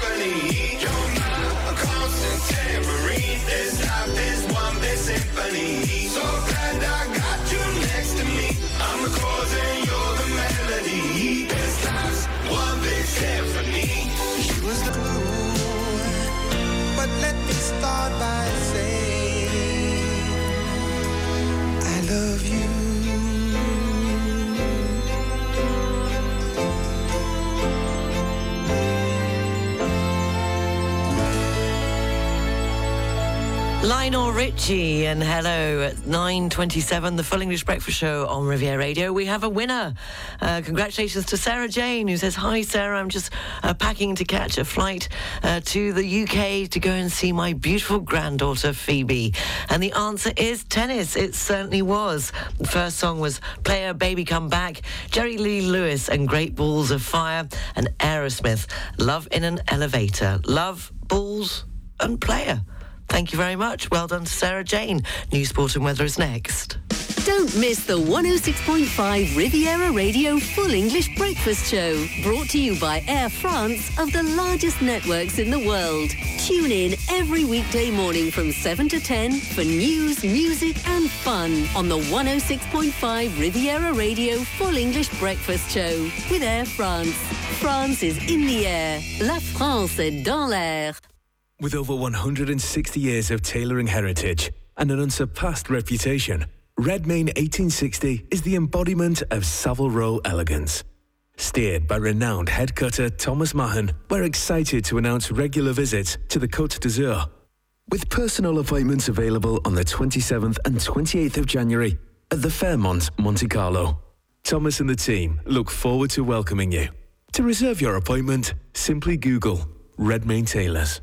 timpani. You're my constant tambourine. This life is one big symphony. So glad I got you next to me. I'm the chords and you're the melody. This life's one big symphony. She was the glue. But let me start by saying Lionel Richie and hello at 9.27, the Full English Breakfast Show on Riviera Radio. We have a winner. Uh, congratulations to Sarah Jane, who says, Hi, Sarah, I'm just uh, packing to catch a flight uh, to the UK to go and see my beautiful granddaughter, Phoebe. And the answer is tennis. It certainly was. The first song was Player Baby Come Back, Jerry Lee Lewis and Great Balls of Fire, and Aerosmith, Love in an Elevator. Love, Balls, and Player. Thank you very much. Well done to Sarah Jane. News, Sport and Weather is next. Don't miss the 106.5 Riviera Radio Full English Breakfast Show. Brought to you by Air France of the largest networks in the world. Tune in every weekday morning from 7 to 10 for news, music and fun on the 106.5 Riviera Radio Full English Breakfast Show with Air France. France is in the air. La France est dans l'air. With over 160 years of tailoring heritage and an unsurpassed reputation, Redmayne 1860 is the embodiment of Savile Row elegance. Steered by renowned head cutter Thomas Mahon, we're excited to announce regular visits to the Côte d'Azur. With personal appointments available on the 27th and 28th of January at the Fairmont, Monte Carlo. Thomas and the team look forward to welcoming you. To reserve your appointment, simply Google Redmayne Tailors.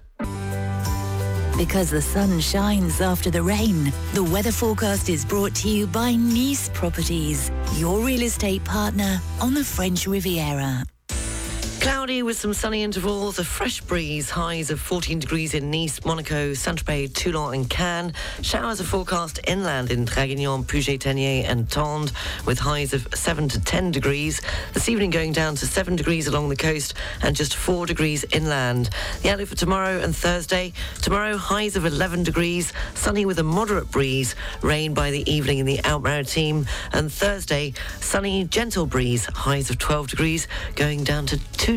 Because the sun shines after the rain, the weather forecast is brought to you by Nice Properties, your real estate partner on the French Riviera. Cloudy with some sunny intervals, a fresh breeze, highs of 14 degrees in Nice, Monaco, Saint-Tropez, Toulon and Cannes. Showers are forecast inland in Draguignan, Puget-Théniers and Tende with highs of 7 to 10 degrees. This evening going down to 7 degrees along the coast and just 4 degrees inland. The outlook for tomorrow and Thursday. Tomorrow highs of 11 degrees, sunny with a moderate breeze, rain by the evening in the Alpes-Maritimes and Thursday sunny, gentle breeze, highs of 12 degrees going down to 2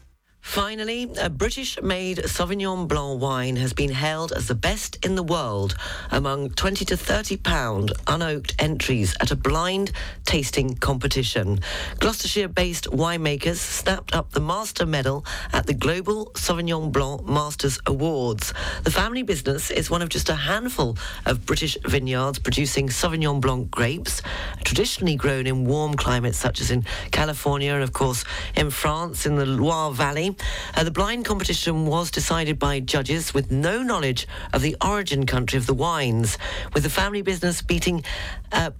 Finally, a British-made Sauvignon Blanc wine has been hailed as the best in the world among 20 to 30 pound unoaked entries at a blind tasting competition. Gloucestershire-based winemakers snapped up the Master Medal at the Global Sauvignon Blanc Masters Awards. The family business is one of just a handful of British vineyards producing Sauvignon Blanc grapes, traditionally grown in warm climates such as in California and, of course, in France in the Loire Valley. Uh, the blind competition was decided by judges with no knowledge of the origin country of the wines, with the family business beating uh,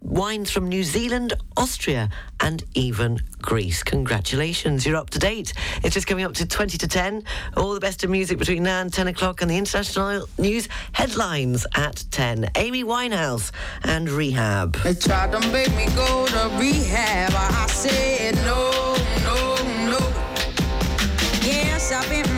wines from New Zealand, Austria, and even Greece. Congratulations, you're up to date. It's just coming up to 20 to 10. All the best of music between now and 10 o'clock, and the international news headlines at 10. Amy Winehouse and Rehab. They tried to make me go to rehab. I said no, no, I've been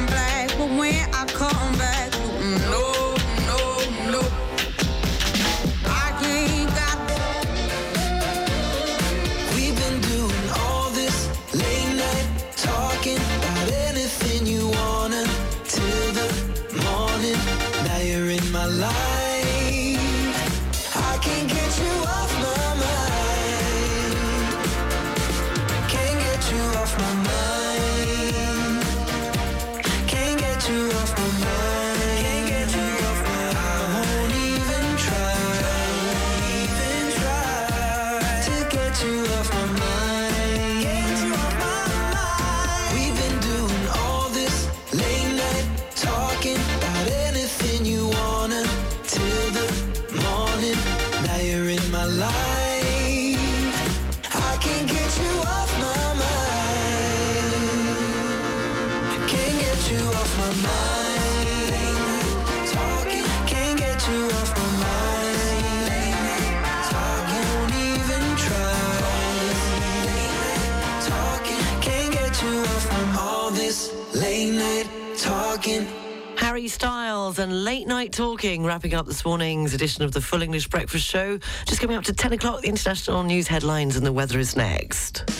And Late Night Talking, wrapping up this morning's edition of the Full English Breakfast Show. Just coming up to 10 o'clock, the international news headlines and the weather is next.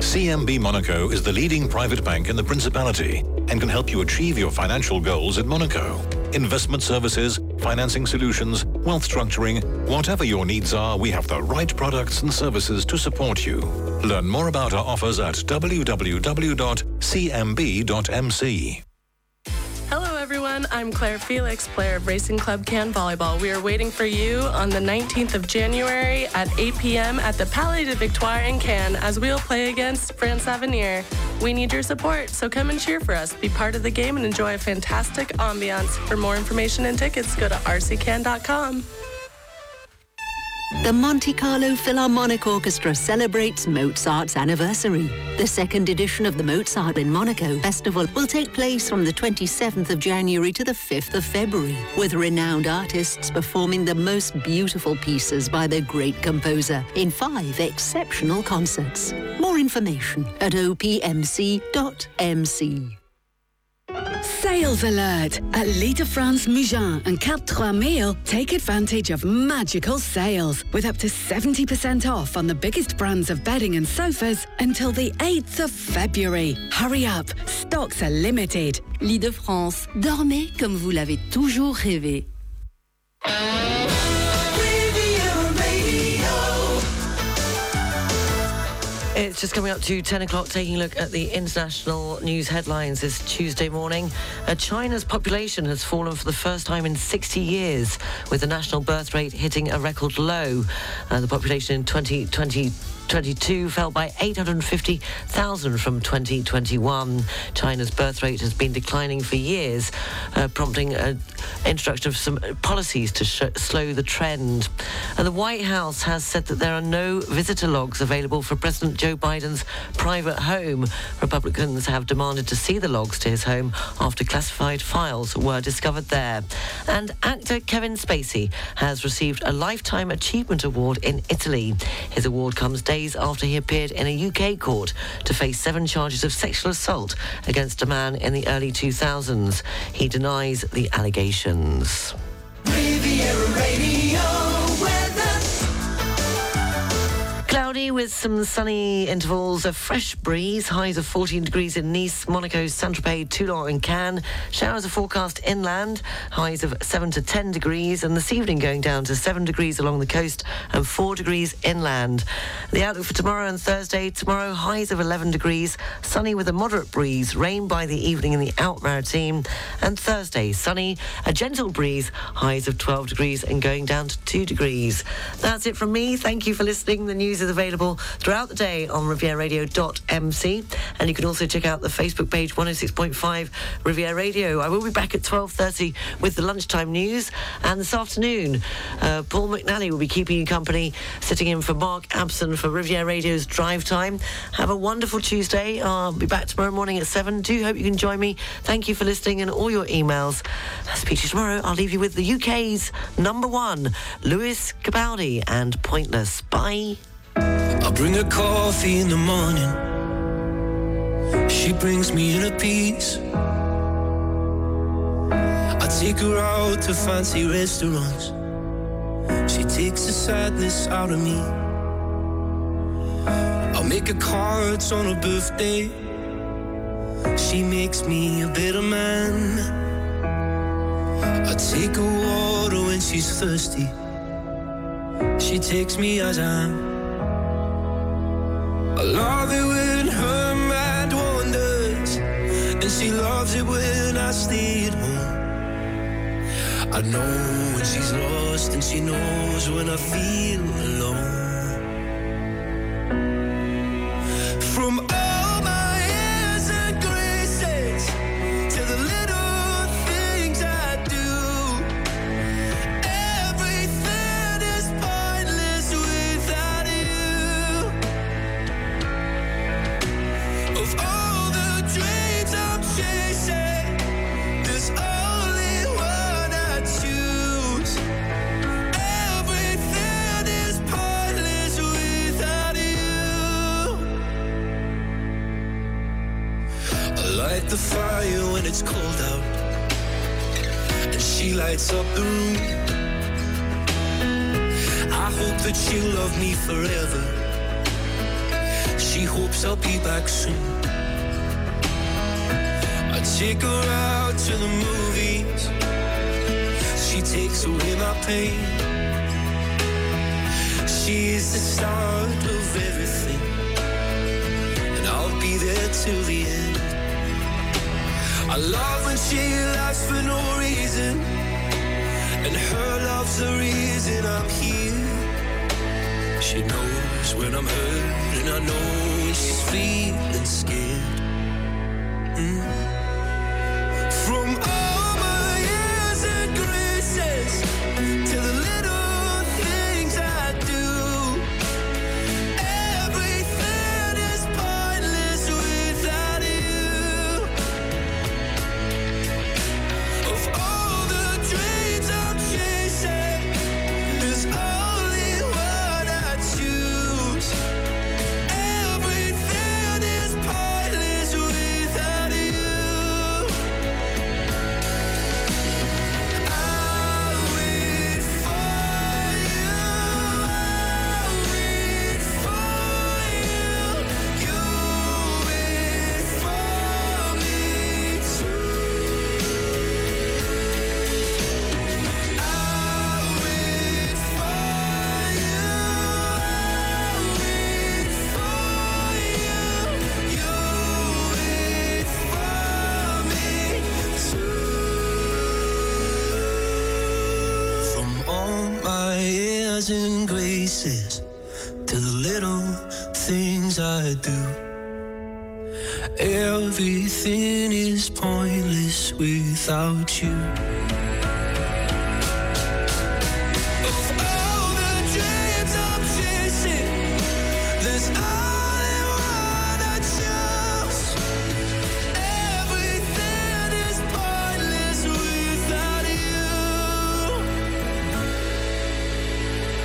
CMB Monaco is the leading private bank in the Principality and can help you achieve your financial goals in Monaco. Investment services, financing solutions, wealth structuring, whatever your needs are, we have the right products and services to support you. Learn more about our offers at www.cmb.mc. Everyone. I'm Claire Felix, player of Racing Club Cannes Volleyball. We are waiting for you on the 19th of January at 8 p.m. at the Palais des Victoires in Cannes as we'll play against France Avenir. We need your support, so come and cheer for us. Be part of the game and enjoy a fantastic ambiance. For more information and tickets, go to rccan.com. The Monte Carlo Philharmonic Orchestra celebrates Mozart's anniversary. The second edition of the Mozart in Monaco Festival will take place from the 27th of January to the 5th of February, with renowned artists performing the most beautiful pieces by the great composer in five exceptional concerts. More information at opmc.mc. Sales alert! At Lit de France Mougins and Cap Trois Mille, take advantage of magical sales with up to 70% off on the biggest brands of bedding and sofas until the 8th of February. Hurry up, stocks are limited. Lit de France, dormez comme vous l'avez toujours rêvé. It's just coming up to 10 o'clock, taking a look at the international news headlines this Tuesday morning. Uh, China's population has fallen for the first time in 60 years, with the national birth rate hitting a record low. Uh, the population in 2020. 22 fell by 850,000 from 2021. China's birth rate has been declining for years, uh, prompting an introduction of some policies to sh- slow the trend. And the White House has said that there are no visitor logs available for President Joe Biden's private home. Republicans have demanded to see the logs to his home after classified files were discovered there. And actor Kevin Spacey has received a Lifetime Achievement Award in Italy. His award comes days after he appeared in a UK court to face seven charges of sexual assault against a man in the early 2000s. He denies the allegations. Cloudy with some sunny intervals, a fresh breeze, highs of 14 degrees in Nice, Monaco, Saint-Tropez, Toulon and Cannes. Showers are forecast inland, highs of 7 to 10 degrees, and this evening going down to 7 degrees along the coast and 4 degrees inland. The outlook for tomorrow and Thursday, tomorrow highs of 11 degrees, sunny with a moderate breeze, rain by the evening in the Alpes-Maritimes, and Thursday, sunny, a gentle breeze, highs of 12 degrees and going down to 2 degrees. That's it from me. Thank you for listening. The news is available throughout the day on rivieraradio.mc and you can also check out the Facebook page 106.5 Riviera Radio. I will be back at 12.30 with the lunchtime news and this afternoon uh, Paul McNally will be keeping you company sitting in for Mark Abson for Riviera Radio's drive time. Have a wonderful Tuesday. I'll be back tomorrow morning at 7. Do hope you can join me. Thank you for listening and all your emails. I'll speak to you tomorrow. I'll leave you with the UK's number one, Lewis Capaldi and Pointless. Bye. I bring her coffee in the morning. She brings me inner peace. I take her out to fancy restaurants. She takes the sadness out of me. I'll make her cards on her birthday. She makes me a better man. I take her water when she's thirsty. She takes me as I am. I love it when her mind wanders, and she loves it when I stay at home. I know when she's lost, and she knows when I feel alone. She takes away my pain. She is the start of everything, and I'll be there till the end. I love when she laughs for no reason, and her love's the reason I'm here. She knows when I'm hurt, and I know when she's feeling scared.